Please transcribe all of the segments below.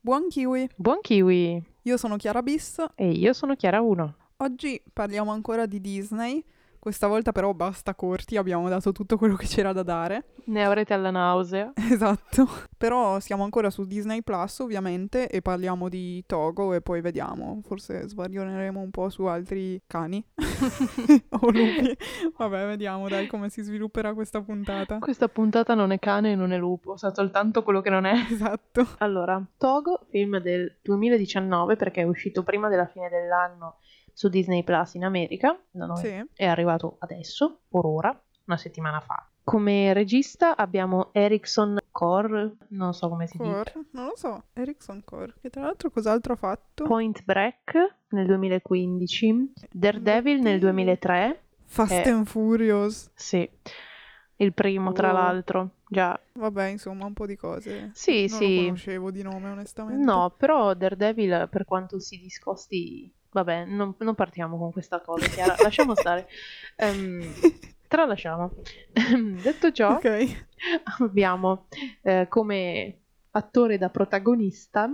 Buon kiwi! Buon kiwi! Io sono Chiara Bis. E io sono Chiara 1. Oggi parliamo ancora di Disney. Questa volta però basta corti, abbiamo dato tutto quello che c'era da dare. Ne avrete alla nausea. Esatto. Però siamo ancora su Disney Plus, ovviamente, e parliamo di Togo e poi vediamo. Forse svarioneremo un po' su altri cani o lupi. Vabbè, vediamo dai come si svilupperà questa puntata. Questa puntata non è cane e non è lupo, sa soltanto quello che non è. Esatto. Allora, Togo, film del 2019 perché è uscito prima della fine dell'anno su Disney Plus in America, Sì. è arrivato adesso, por ora, una settimana fa. Come regista abbiamo Erickson Core, non so come si dice, Core? Non lo so. Erickson Core. Che tra l'altro cos'altro ha fatto? Point Break nel 2015, Daredevil nel 2003, Fast Eh. and Furious. sì, il primo tra Wow. l'altro, già. Vabbè, insomma, un po' di cose. Sì, non sì. lo conoscevo di nome, onestamente. No, però Daredevil, per quanto si discosti, vabbè, non, non partiamo con questa cosa, Chiara, lasciamo stare. Ehm, tralasciamo. Detto ciò, Ok. abbiamo eh, come attore da protagonista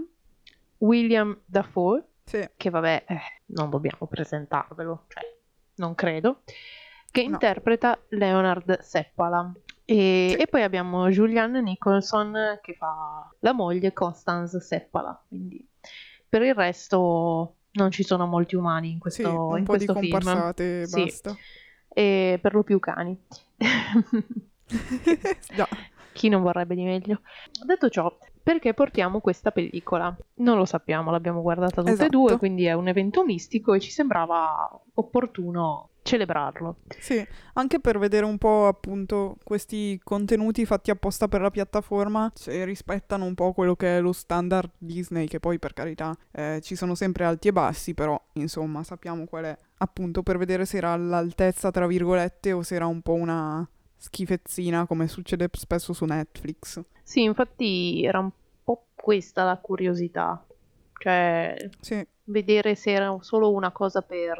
William Dafoe, Sì. che vabbè, eh, non dobbiamo presentarvelo, cioè, non credo, che No. interpreta Leonard Seppala. E, Sì. e poi abbiamo Julianne Nicholson che fa la moglie Constance Seppala. Quindi per il resto non ci sono molti umani in questo, Sì, un in po' di questo film. comparsate e Sì. basta. E per lo più cani. Già. Chi non vorrebbe di meglio? Detto ciò, perché portiamo questa pellicola? Non lo sappiamo, l'abbiamo guardata tutte e Esatto. due, quindi è un evento mistico e ci sembrava opportuno celebrarlo. Sì, anche per vedere un po' appunto questi contenuti fatti apposta per la piattaforma, se rispettano un po' quello che è lo standard Disney, che poi per carità eh, ci sono sempre alti e bassi, però insomma sappiamo qual è, appunto per vedere se era all'altezza, tra virgolette, o se era un po' una schifezzina come succede spesso su Netflix. Sì, infatti era un po' questa la curiosità, cioè Sì, vedere se era solo una cosa per,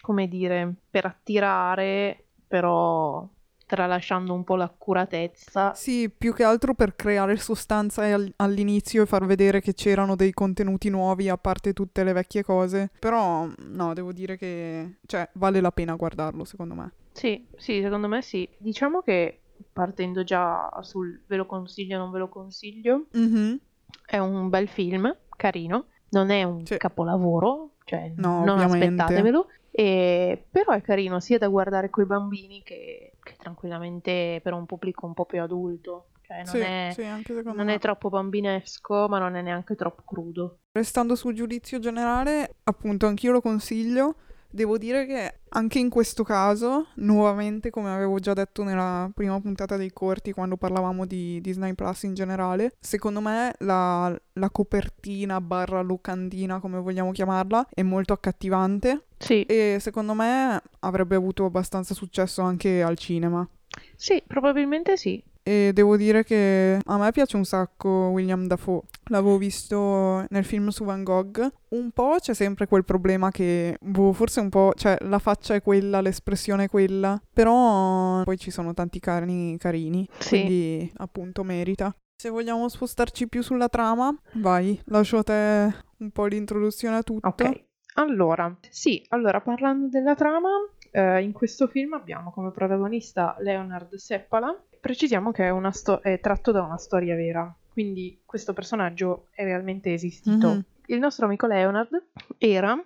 come dire, per attirare, però tralasciando un po' l'accuratezza. Sì, più che altro per creare sostanza al- all'inizio e far vedere che c'erano dei contenuti nuovi a parte tutte le vecchie cose. Però no, devo dire che cioè vale la pena guardarlo, secondo me. Sì, sì, secondo me sì. Diciamo che partendo già sul ve lo consiglio, non ve lo consiglio, Mhm. è un bel film, carino, non è un Sì. capolavoro, cioè No, non ovviamente. aspettatevelo, e- però è carino sia da guardare coi bambini che, che tranquillamente per un pubblico un po' più adulto, cioè non, Sì, è, sì, non è troppo bambinesco, ma non è neanche troppo crudo. Restando sul giudizio generale, appunto, anch'io lo consiglio. Devo dire che anche in questo caso, nuovamente, come avevo già detto nella prima puntata dei corti, quando parlavamo di Disney Plus in generale, secondo me la, la copertina barra locandina, come vogliamo chiamarla, è molto accattivante Sì, e secondo me avrebbe avuto abbastanza successo anche al cinema. sì, probabilmente sì. E devo dire che a me piace un sacco William Dafoe. L'avevo visto nel film su Van Gogh. Un po' c'è sempre quel problema che, boh, forse un po', cioè la faccia è quella, l'espressione è quella, però poi ci sono tanti cani carini, Sì. quindi appunto merita. Se vogliamo spostarci più sulla trama, vai, lascio a te un po' l'introduzione a tutto. Ok, allora, sì, allora parlando della trama, eh, in questo film abbiamo come protagonista Leonard Seppala. Precisiamo che è, una sto- è tratto da una storia vera, quindi questo personaggio è realmente esistito. Mhm. Il nostro amico Leonard era,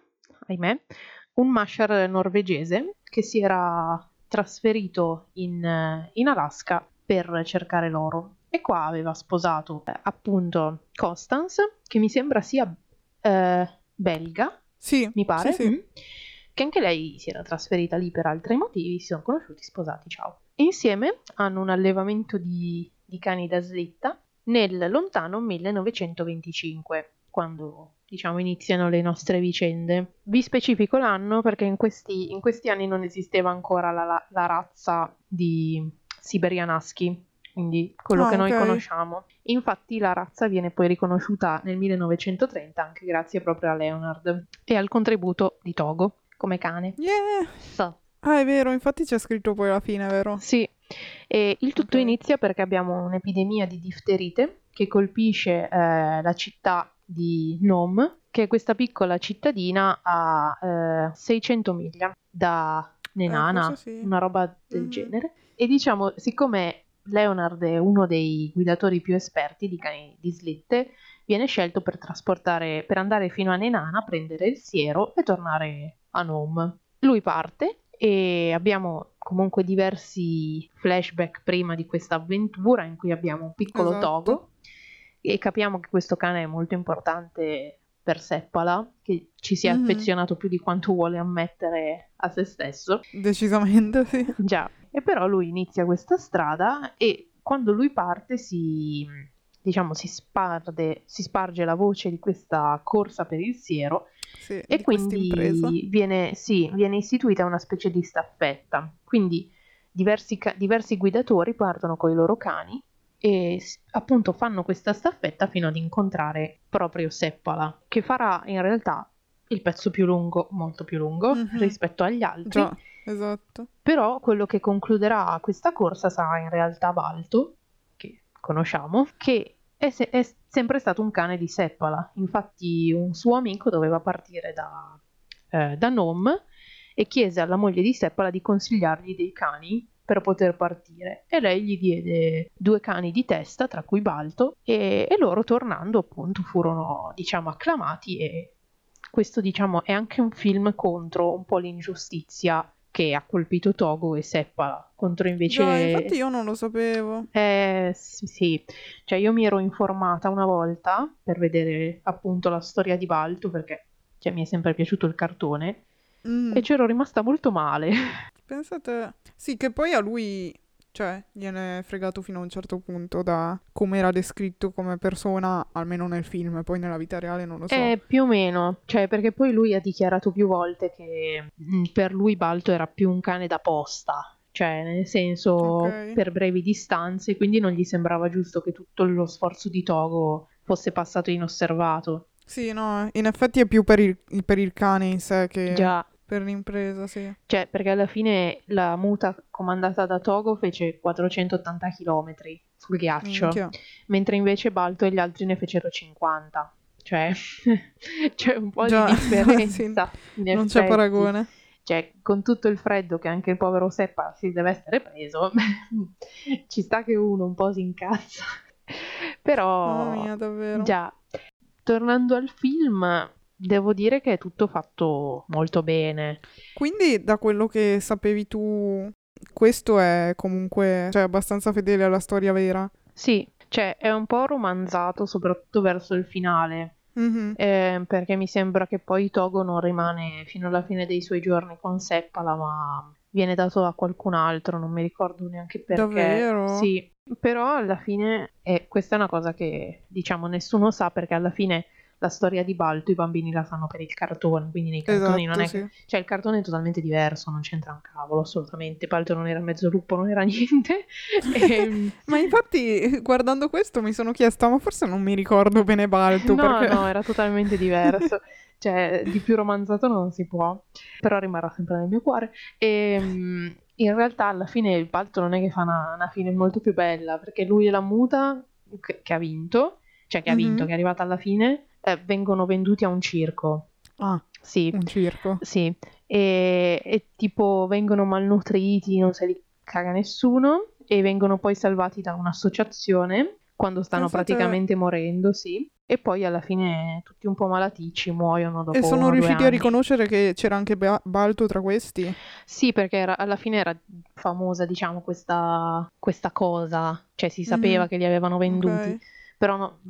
ahimè, un masher norvegese che si era trasferito in, in Alaska per cercare l'oro. E qua aveva sposato eh, appunto Constance, che mi sembra sia eh, belga, Sì, mi pare, sì, sì. mm, che anche lei si era trasferita lì per altri motivi, si sono conosciuti, sposati, ciao. Insieme hanno un allevamento di, di cani da slitta nel lontano 1925, quando diciamo iniziano le nostre vicende. Vi specifico l'anno perché in questi, in questi anni non esisteva ancora la, la- la razza di Siberian Husky, quindi quello Ah, che noi ok. conosciamo. Infatti la razza viene poi riconosciuta nel 1930 anche grazie proprio a Leonard e al contributo di Togo come cane. Yeah! So. Ah, è vero, infatti c'è scritto poi alla fine, vero? Sì, e il tutto Ok. inizia perché abbiamo un'epidemia di difterite che colpisce eh, la città di Nome, che è questa piccola cittadina a eh, 600 miglia da Nenana, Eh, sì. una roba del Mhm. genere. E diciamo, siccome Leonard è uno dei guidatori più esperti di cani di slitte, viene scelto per trasportare, per andare fino a Nenana, prendere il siero e tornare a Nome. Lui parte e abbiamo comunque diversi flashback prima di questa avventura in cui abbiamo un piccolo Esatto. togo e capiamo che questo cane è molto importante per Seppala, che ci si è Mhm. affezionato più di quanto vuole ammettere a se stesso. Decisamente sì. Già, e però lui inizia questa strada e quando lui parte si, diciamo, si, sparde, si sparge la voce di questa corsa per il siero sì e quindi viene, sì, viene istituita una specie di staffetta. Quindi diversi, ca- diversi guidatori partono con i loro cani e appunto fanno questa staffetta fino ad incontrare proprio Seppala, che farà in realtà il pezzo più lungo, molto più lungo Mhm. rispetto agli altri. Già, esatto. Però quello che concluderà questa corsa sarà in realtà Balto, che conosciamo, che è, se- è sempre stato un cane di Seppala. Infatti un suo amico doveva partire da, eh, da Nome e chiese alla moglie di Seppala di consigliargli dei cani per poter partire e lei gli diede due cani di testa, tra cui Balto, e, e loro tornando appunto furono diciamo acclamati e questo diciamo è anche un film contro un po' l'ingiustizia che ha colpito Togo e Seppala, contro invece... Già, infatti io non lo sapevo. Eh, sì, sì. cioè io mi ero informata una volta per vedere appunto la storia di Balto perché cioè, mi è sempre piaciuto il cartone Mm, e c'ero rimasta molto male. Pensate... Sì, che poi a lui, cioè, gliene è fregato fino a un certo punto da come era descritto come persona, almeno nel film, poi nella vita reale non lo so. Eh, più o meno, cioè perché poi lui ha dichiarato più volte che mm, per lui Balto era più un cane da posta, cioè nel senso Ok. per brevi distanze, quindi non gli sembrava giusto che tutto lo sforzo di Togo fosse passato inosservato. Sì, no, in effetti è più per il, per il cane in sé che Già, per l'impresa, sì. cioè perché alla fine la muta comandata da Togo fece 480 km sul ghiaccio, Minchia. mentre invece Balto e gli altri ne fecero 50. Cioè, c'è un po' Già, di differenza. in Non c'è effetti. paragone. Cioè, con tutto il freddo che anche il povero Seppa si deve essere preso, ci sta che uno un po' si incazza. Però, Mamma mia, davvero. già, tornando al film, devo dire che è tutto fatto molto bene. Quindi, da quello che sapevi tu, questo è comunque, cioè, abbastanza fedele alla storia vera. Sì, cioè, è un po' romanzato, soprattutto verso il finale. Mhm. eh, perché mi sembra che poi Togo non rimane fino alla fine dei suoi giorni con Seppala, ma viene dato a qualcun altro, non mi ricordo neanche perché. Davvero? Sì, però alla fine, e questa è una cosa che diciamo nessuno sa perché alla fine la storia di Balto i bambini la sanno per il cartone, quindi nei cartoni Esatto, non è sì. Cioè il cartone è totalmente diverso, non c'entra un cavolo assolutamente, Balto non era mezzo lupo, non era niente. E, Ma infatti, guardando questo, mi sono chiesta, ma forse non mi ricordo bene Balto, No, perché... no, era totalmente diverso. Cioè, di più romanzato non si può, però rimarrà sempre nel mio cuore. E mm, in realtà alla fine il Balto non è che fa una, una fine molto più bella, perché lui e la muta, che, che ha vinto, cioè che ha vinto, Mhm. che è arrivata alla fine, eh, vengono venduti a un circo. Ah, Sì, un circo. sì. E, e tipo vengono malnutriti, non se li caga nessuno, e vengono poi salvati da un'associazione quando stanno Pensate- praticamente morendo, sì. E poi alla fine tutti un po' malaticci muoiono dopo E sono riusciti a riconoscere che c'era anche Ba- Balto tra questi? Sì, perché era- alla fine era famosa, diciamo, questa, questa cosa. Cioè si sapeva Mhm. che li avevano venduti. Ok. Però no-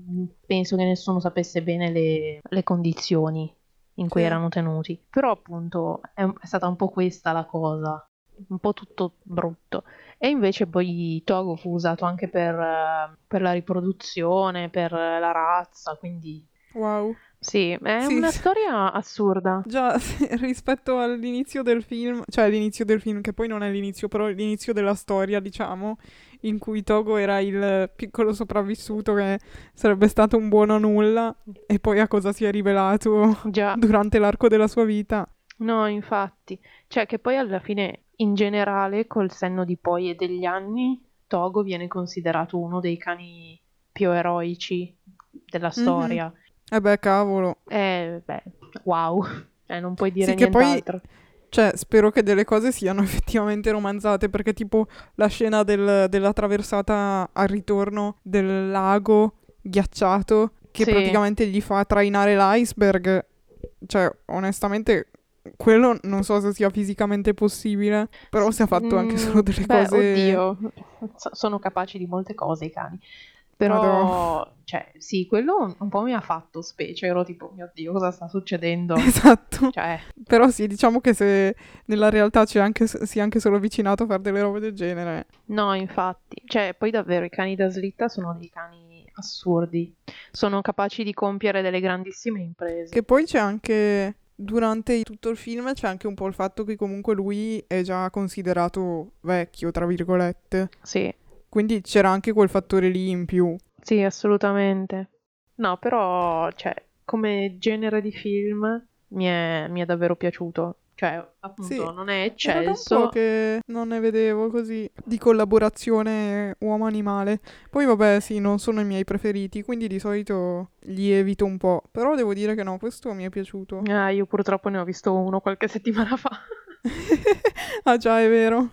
penso che nessuno sapesse bene le, le condizioni in cui Sì. erano tenuti. Però appunto è, è stata un po' questa la cosa, un po' tutto brutto. E invece poi Togo fu usato anche per, eh, per la riproduzione, per la razza, quindi Wow. sì, è Sì, una storia assurda. Già, rispetto all'inizio del film, cioè l'inizio del film, che poi non è l'inizio, però l'inizio della storia, diciamo, in cui Togo era il piccolo sopravvissuto che sarebbe stato un buono nulla, e poi a cosa si è rivelato Già. durante l'arco della sua vita. No, infatti, cioè che poi alla fine, in generale, col senno di poi e degli anni, Togo viene considerato uno dei cani più eroici della Mhm. storia. Eh beh, cavolo. Eh, beh, wow. Eh, non puoi dire Sì, che poi- nient'altro. Cioè, spero che delle cose siano effettivamente romanzate, perché tipo la scena del- della traversata al ritorno del lago ghiacciato, che Sì. praticamente gli fa trainare l'iceberg, cioè, onestamente, quello non so se sia fisicamente possibile, però si è fatto anche Mm, solo delle beh, cose... oddio, so- sono capaci di molte cose i cani. Però, Madò. cioè, sì, quello un- po' mi ha fatto specie. Ero tipo, mio Dio, cosa sta succedendo? Esatto. Cioè, Però sì, diciamo che se nella realtà c'è anche, sia anche solo avvicinato a fare delle robe del genere. no, infatti. Cioè, poi davvero i cani da slitta sono dei cani assurdi. Sono capaci di compiere delle grandissime imprese. Che poi c'è anche, durante tutto il film, c'è anche un po' il fatto che comunque lui è già considerato vecchio, tra virgolette. Sì, Quindi c'era anche quel fattore lì in più. sì, assolutamente. No, però, cioè, come genere di film mi è, mi è davvero piaciuto. Cioè, appunto, Sì. non è Era po' eccelso. che non ne vedevo così di collaborazione uomo-animale. Poi vabbè, sì, non sono i miei preferiti, quindi di solito li evito un po'. Però devo dire che no, questo mi è piaciuto. Ah, io purtroppo ne ho visto uno qualche settimana fa. ah già, è vero.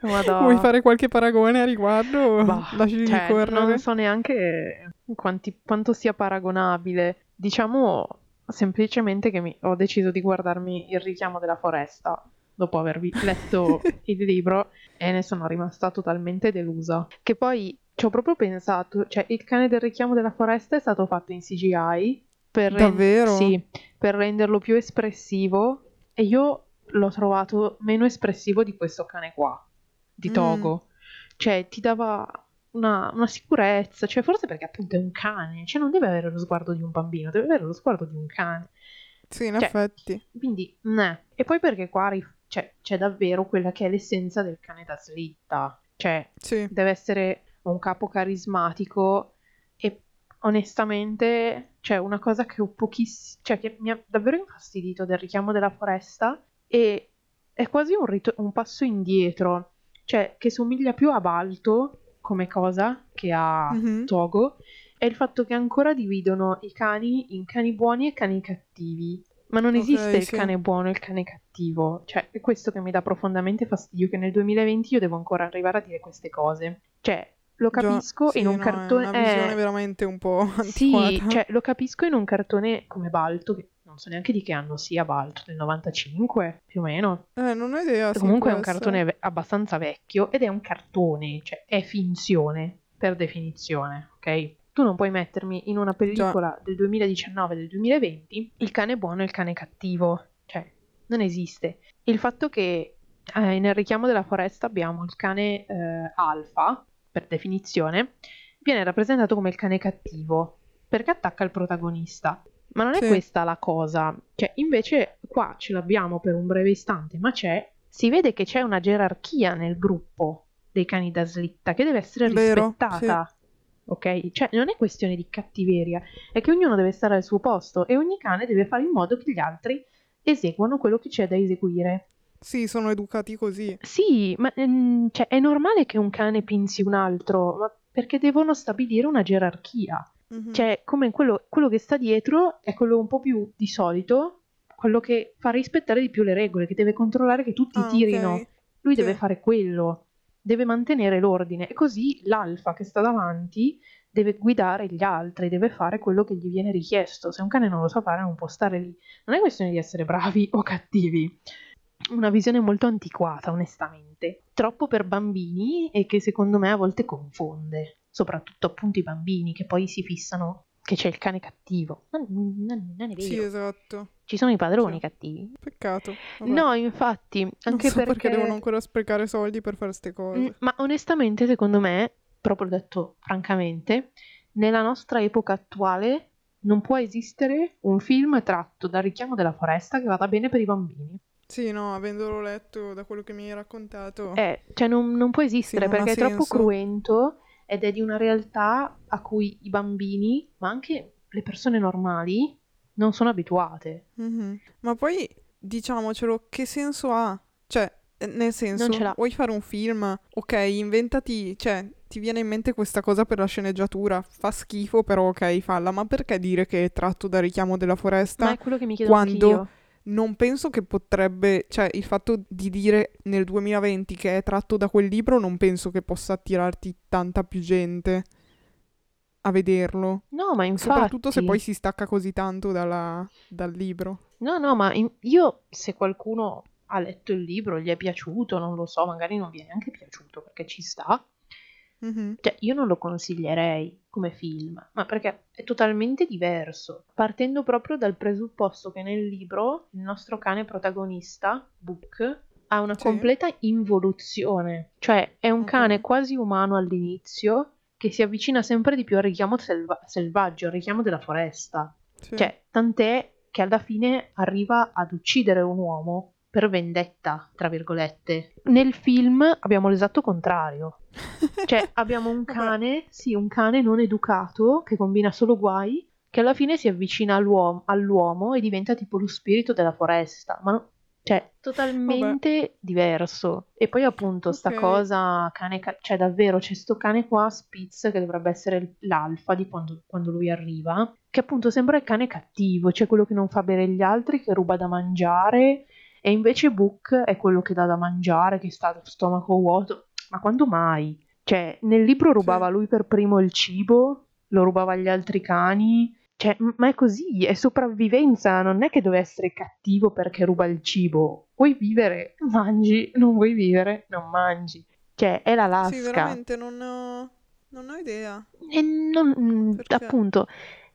Vuoi fare qualche paragone a riguardo? Bah, cioè, non so neanche quanti- quanto sia paragonabile. Diciamo semplicemente che mi- ho deciso di guardarmi Il richiamo della foresta dopo aver letto il libro e ne sono rimasta totalmente delusa. Che poi ci ho proprio pensato, cioè il cane del richiamo della foresta è stato fatto in CGI per, ren- Davvero? sì, per renderlo più espressivo e io l'ho trovato meno espressivo di questo cane qua, di Mm. Togo. Cioè ti dava una, una sicurezza, cioè forse perché appunto è un cane, cioè non deve avere lo sguardo di un bambino, deve avere lo sguardo di un cane. Sì, in Cioè, effetti. Quindi, ne. E poi perché qua cioè, c'è davvero quella che è l'essenza del cane da slitta. Cioè, Sì. deve essere un capo carismatico e onestamente, cioè, una cosa che ho pochissimo, cioè, che mi ha davvero infastidito del richiamo della foresta e è quasi un, rit- un passo indietro, cioè, che somiglia più a Balto come cosa che a Mhm. Togo è il fatto che ancora dividono i cani in cani buoni e cani cattivi. Ma non Ok, esiste il sì. cane buono e il cane cattivo. Cioè, è questo che mi dà profondamente fastidio, che nel 2020 io devo ancora arrivare a dire queste cose. Cioè, lo Già, capisco sì, in un no, cartone... È una visione eh, veramente un po' sì, antiquata. cioè, lo capisco in un cartone come Balto, che non so neanche di che anno sia Balto, del 95, più o meno. Eh, non ho idea. Comunque è un cartone ve- abbastanza vecchio ed è un cartone, cioè è finzione per definizione, ok? Tu non puoi mettermi in una pellicola del 2019 del 2020 il cane buono e il cane cattivo, cioè non esiste. Il fatto che eh, nel richiamo della foresta abbiamo il cane eh, alfa, per definizione, viene rappresentato come il cane cattivo perché attacca il protagonista. Ma non è Sì. questa la cosa. Cioè, invece qua ce l'abbiamo per un breve istante, ma c'è. Si vede che c'è una gerarchia nel gruppo dei cani da slitta che deve essere Vero, rispettata. Ok? Cioè, non è questione di cattiveria, è che ognuno deve stare al suo posto e ogni cane deve fare in modo che gli altri eseguano quello che c'è da eseguire. Sì, sono educati così. Sì, ma ehm, cioè, è normale che un cane pinzi un altro, ma perché devono stabilire una gerarchia. Mhm. Cioè, come quello, quello che sta dietro è quello un po' più di solito, quello che fa rispettare di più le regole, che deve controllare che tutti Ah, tirino. ok. Lui Sì. deve fare quello, deve mantenere l'ordine e così l'alfa che sta davanti deve guidare gli altri, deve fare quello che gli viene richiesto. Se un cane non lo sa fare non può stare lì. Non è questione di essere bravi o cattivi. Una visione molto antiquata, onestamente. Troppo per bambini e che secondo me a volte confonde. Soprattutto appunto i bambini che poi si fissano che c'è il cane cattivo. Non, non- non è vero. Sì, esatto. Ci sono i padroni Sì. cattivi. Peccato. Vabbè. No, infatti, non anche so perché... perché devono ancora sprecare soldi per fare queste cose. Mm, Ma onestamente, secondo me, proprio detto francamente, nella nostra epoca attuale non può esistere un film tratto dal richiamo della foresta che vada bene per i bambini. Sì, no, avendolo letto da quello che mi hai raccontato. Eh, cioè non, non può esistere non ha perché è troppo cruento ed è di una realtà a cui i bambini, ma anche le persone normali, non sono abituate. Mhm. Ma poi diciamocelo, che senso ha? Cioè, eh, nel senso, vuoi fare un film? Ok, inventati, cioè, ti viene in mente questa cosa per la sceneggiatura. Fa schifo, però ok, falla. Ma perché dire che è tratto da richiamo della foresta? Ma è quello che mi chiedo quando anch'io. Non penso che potrebbe, cioè il fatto di dire nel 2020 che è tratto da quel libro non penso che possa attirarti tanta più gente a vederlo. No, ma Soprattutto se infatti... poi si stacca così tanto dalla- dal libro. No, no, ma in- io se qualcuno ha letto il libro, gli è piaciuto, non lo so, magari non vi è neanche piaciuto perché ci sta. Mhm. Cioè, io non lo consiglierei come film, ma perché è totalmente diverso. Partendo proprio dal presupposto che nel libro il nostro cane protagonista, Book, ha una Sì. completa involuzione. Cioè, è un cane quasi umano all'inizio che si avvicina sempre di più al richiamo selva- selvaggio, al richiamo della foresta. Sì. Cioè, tant'è che alla fine arriva ad uccidere un uomo per vendetta, tra virgolette. Nel film abbiamo l'esatto contrario. Cioè, abbiamo un Vabbè. cane, sì, un cane non educato che combina solo guai, che alla fine si avvicina all'uomo, all'uomo e diventa tipo lo spirito della foresta. Ma no- cioè, totalmente diverso. E poi appunto sta Ok. cosa, cane, ca- cioè davvero c'è sto cane qua, Spitz, che dovrebbe essere l'alfa di quando, quando lui arriva, che appunto sembra il cane cattivo, cioè quello che non fa bere gli altri, che ruba da mangiare, e invece Book è quello che dà da mangiare, che sta allo stomaco vuoto. Ma quando mai? Cioè, nel libro rubava lui per primo il cibo, lo rubava agli altri cani. Cioè, ma è così, è sopravvivenza, non è che deve essere cattivo perché ruba il cibo. Vuoi vivere? Mangi, non vuoi vivere? Non mangi. Cioè, è Sì, l'Alaska. veramente non ho, non ho idea. E non, mm, Perché? appunto,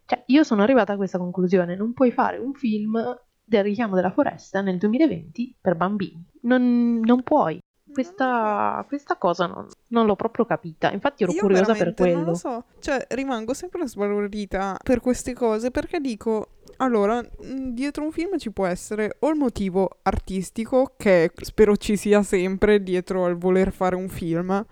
cioè, io sono arrivata a questa conclusione. Non puoi fare un film del richiamo della foresta nel 2020 per bambini. Non, non puoi. Questa, questa cosa non, non l'ho proprio capita. Infatti ero Io curiosa per veramente non quello. lo so, cioè rimango sempre sbalordita per queste cose perché dico, allora, mh, dietro un film ci può essere o il motivo artistico, che spero ci sia sempre dietro al voler fare un film,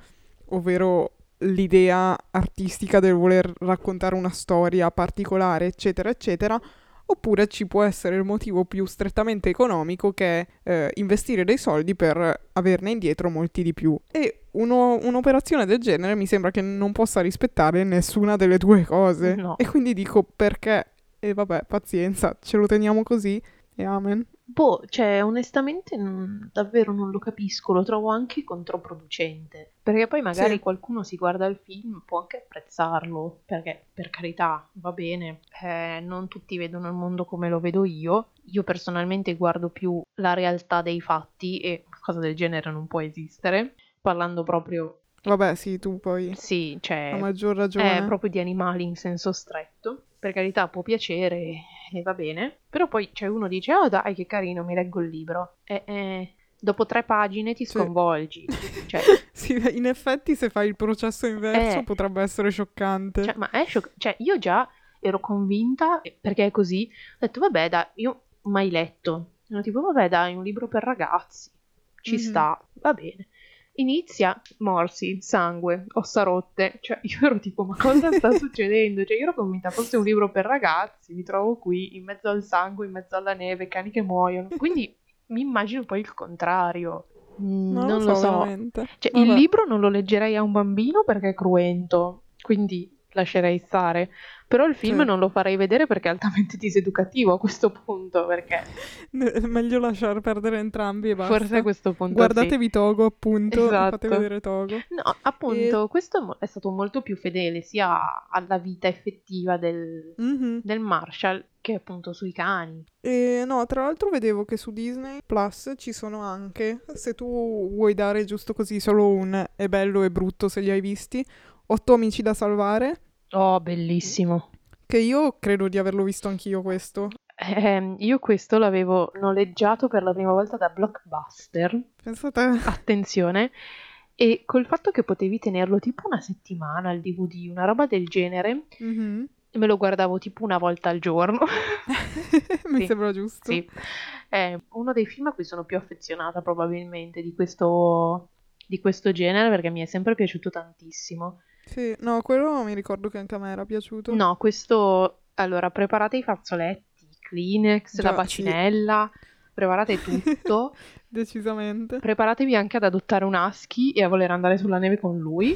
ovvero l'idea artistica del voler raccontare una storia particolare, eccetera, eccetera. Oppure ci può essere il motivo più strettamente economico che è eh, investire dei soldi per averne indietro molti di più. E uno- un'operazione del genere mi sembra che non possa rispettare nessuna delle due cose. No. E quindi dico perché? E vabbè, pazienza, ce lo teniamo così e amen. Boh, cioè, onestamente non- davvero non lo capisco, lo trovo anche controproducente. Perché poi magari Sì. qualcuno si guarda il film, può anche apprezzarlo, perché per carità va bene, eh, non tutti vedono il mondo come lo vedo io. Io personalmente guardo più la realtà dei fatti e una cosa del genere non può esistere. Parlando proprio, Vabbè, sì, tu poi sì, cioè, a maggior ragione. è proprio di animali in senso stretto. Per carità può piacere e va bene. Però poi c'è uno che dice, oh dai che carino, mi leggo il libro. E e dopo tre pagine ti sconvolgi. Cioè, Sì, in effetti se fai il processo inverso Eh. potrebbe essere scioccante. cioè, ma è scioc- cioè, io già ero convinta, eh, perché è così, ho detto, vabbè dai, io mai letto. Ero tipo, vabbè dai, un libro per ragazzi. Ci Mhm. sta, va bene. Inizia, morsi, sangue, ossa rotte. Cioè, io ero tipo, ma cosa sta succedendo? Cioè, io ero convinta fosse un libro per ragazzi. Mi trovo qui, in mezzo al sangue, in mezzo alla neve, cani che muoiono. Quindi mi immagino poi il contrario. Mm, non, non lo so, so. veramente. Cioè, il libro non lo leggerei a un bambino perché è cruento, quindi lascerei stare. Però il film Sì. non lo farei vedere perché è altamente diseducativo a questo punto, perché Meglio lasciar perdere entrambi e basta. forse a questo punto sì. Guardatevi Togo, appunto, e fate Esatto. vedere Togo. No, appunto, questo è stato molto più fedele sia alla vita effettiva del, Mhm. del Marshall che appunto sui cani. E no, tra l'altro vedevo che su Disney Plus ci sono anche, se tu vuoi dare giusto così solo un è bello e brutto se li hai visti, Otto amici da salvare, Oh, bellissimo. che io credo di averlo visto anch'io questo. Ehm, io questo l'avevo noleggiato per la prima volta da Blockbuster. Pensate, attenzione, e col fatto che potevi tenerlo tipo una settimana il DVD, una roba del genere, Mhm. me lo guardavo tipo una volta al giorno. mi Sì, sembra giusto. Sì, è uno dei film a cui sono più affezionata probabilmente di questo, di questo genere perché mi è sempre piaciuto tantissimo. Sì, no, quello mi ricordo che anche a me era piaciuto. No, questo, allora, preparate i fazzoletti, i Kleenex, la Già, sì. bacinella, preparate tutto. Decisamente. Preparatevi anche ad adottare un husky e a voler andare sulla neve con lui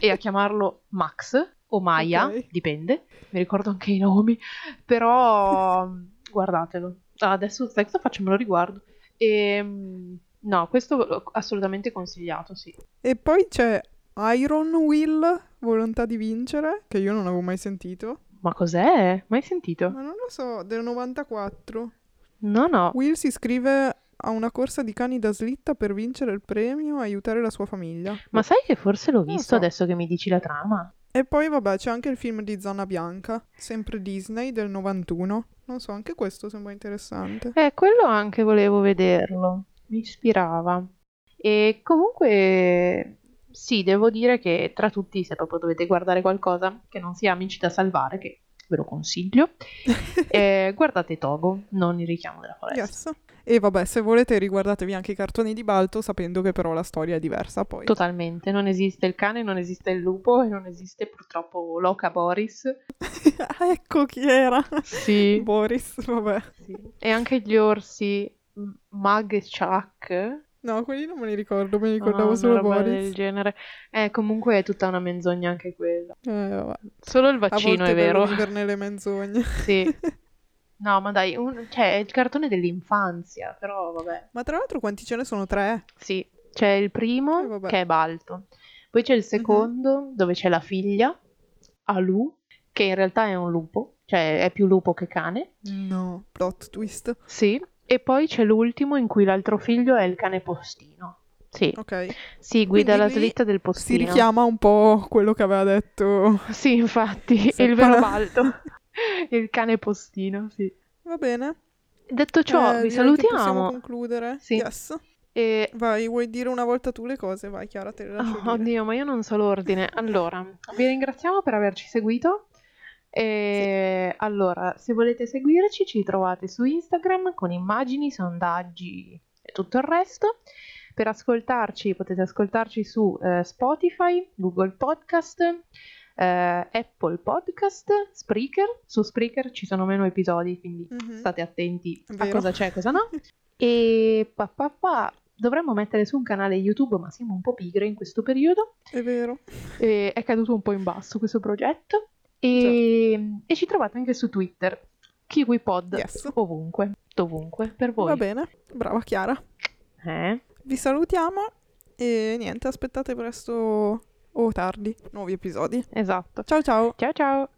e a chiamarlo Max o Maya, Ok. dipende. Mi ricordo anche i nomi, però guardatelo. Ah, Adesso aspetta, facciamelo riguardo. E, no, questo assolutamente consigliato, sì. E poi c'è Iron Will, Volontà di vincere, che io non avevo mai sentito. Ma cos'è? Mai sentito? Ma non lo so, del 94. No, no. Will si iscrive a una corsa di cani da slitta per vincere il premio e aiutare la sua famiglia. Ma sai che forse l'ho visto so. adesso che mi dici la trama? E poi vabbè c'è anche il film di Zona Bianca, sempre Disney del 91. Non so, anche questo sembra interessante. Eh, quello anche volevo vederlo. Mi ispirava. E comunque, sì, devo dire che tra tutti, se proprio dovete guardare qualcosa che non sia Amici da salvare, che ve lo consiglio, eh, guardate Togo, non il richiamo della foresta. Yes. E vabbè, se volete riguardatevi anche i cartoni di Balto, sapendo che però la storia è diversa poi. Totalmente, non esiste il cane, non esiste il lupo e non esiste purtroppo Loca Boris. Ecco chi era. Sì. Boris, vabbè. Sì. E anche gli orsi Mag e Chuck. No, quelli non me li ricordo, me li Ah, ricordavo una solo Boris. del genere. Eh, comunque è tutta una menzogna anche quella. Eh. Solo il vaccino è vero. vivere nelle menzogne. Sì. No, ma dai, un- cioè, è il cartone dell'infanzia, però vabbè. Ma tra l'altro quanti ce ne sono? Tre? Sì, c'è il primo Eh. Mhm. che è Balto. Poi c'è il secondo dove c'è la figlia, Alu, che in realtà è un lupo, cioè è più lupo che cane. No. Plot twist. Sì. E poi c'è l'ultimo in cui l'altro figlio è il cane postino. Sì, Ok. sì, guida Quindi la slitta del Si postino. richiama un po' quello che aveva detto. Sì, infatti, Seppa- il vero Balto. il cane postino, sì. Va bene. Detto ciò, Eh, vi che Possiamo salutiamo. concludere. Sì. Yes. E... Vai, vuoi dire una volta tu le cose? Vai, Chiara, te le lascio Oh, dire. oddio, ma io non so l'ordine. Allora, vi ringraziamo per averci seguito. E allora, se volete seguirci, ci trovate su Instagram con immagini, sondaggi e tutto il resto. Per ascoltarci, potete ascoltarci su eh, Spotify, Google Podcast, eh, Apple Podcast, Spreaker. Su Spreaker ci sono meno episodi, quindi Mhm. state attenti a Vero. cosa c'è e cosa no. E pa, pa, pa, dovremmo mettere su un canale YouTube, ma siamo un po' pigre in questo periodo. È vero. E è caduto un po' in basso questo progetto. E, e ci trovate anche su Twitter, KiwiPod, Yes. ovunque, dovunque, per voi. Va bene. Brava Chiara. Eh? Vi salutiamo e niente, aspettate presto o tardi nuovi episodi. Esatto. Ciao ciao. Ciao ciao!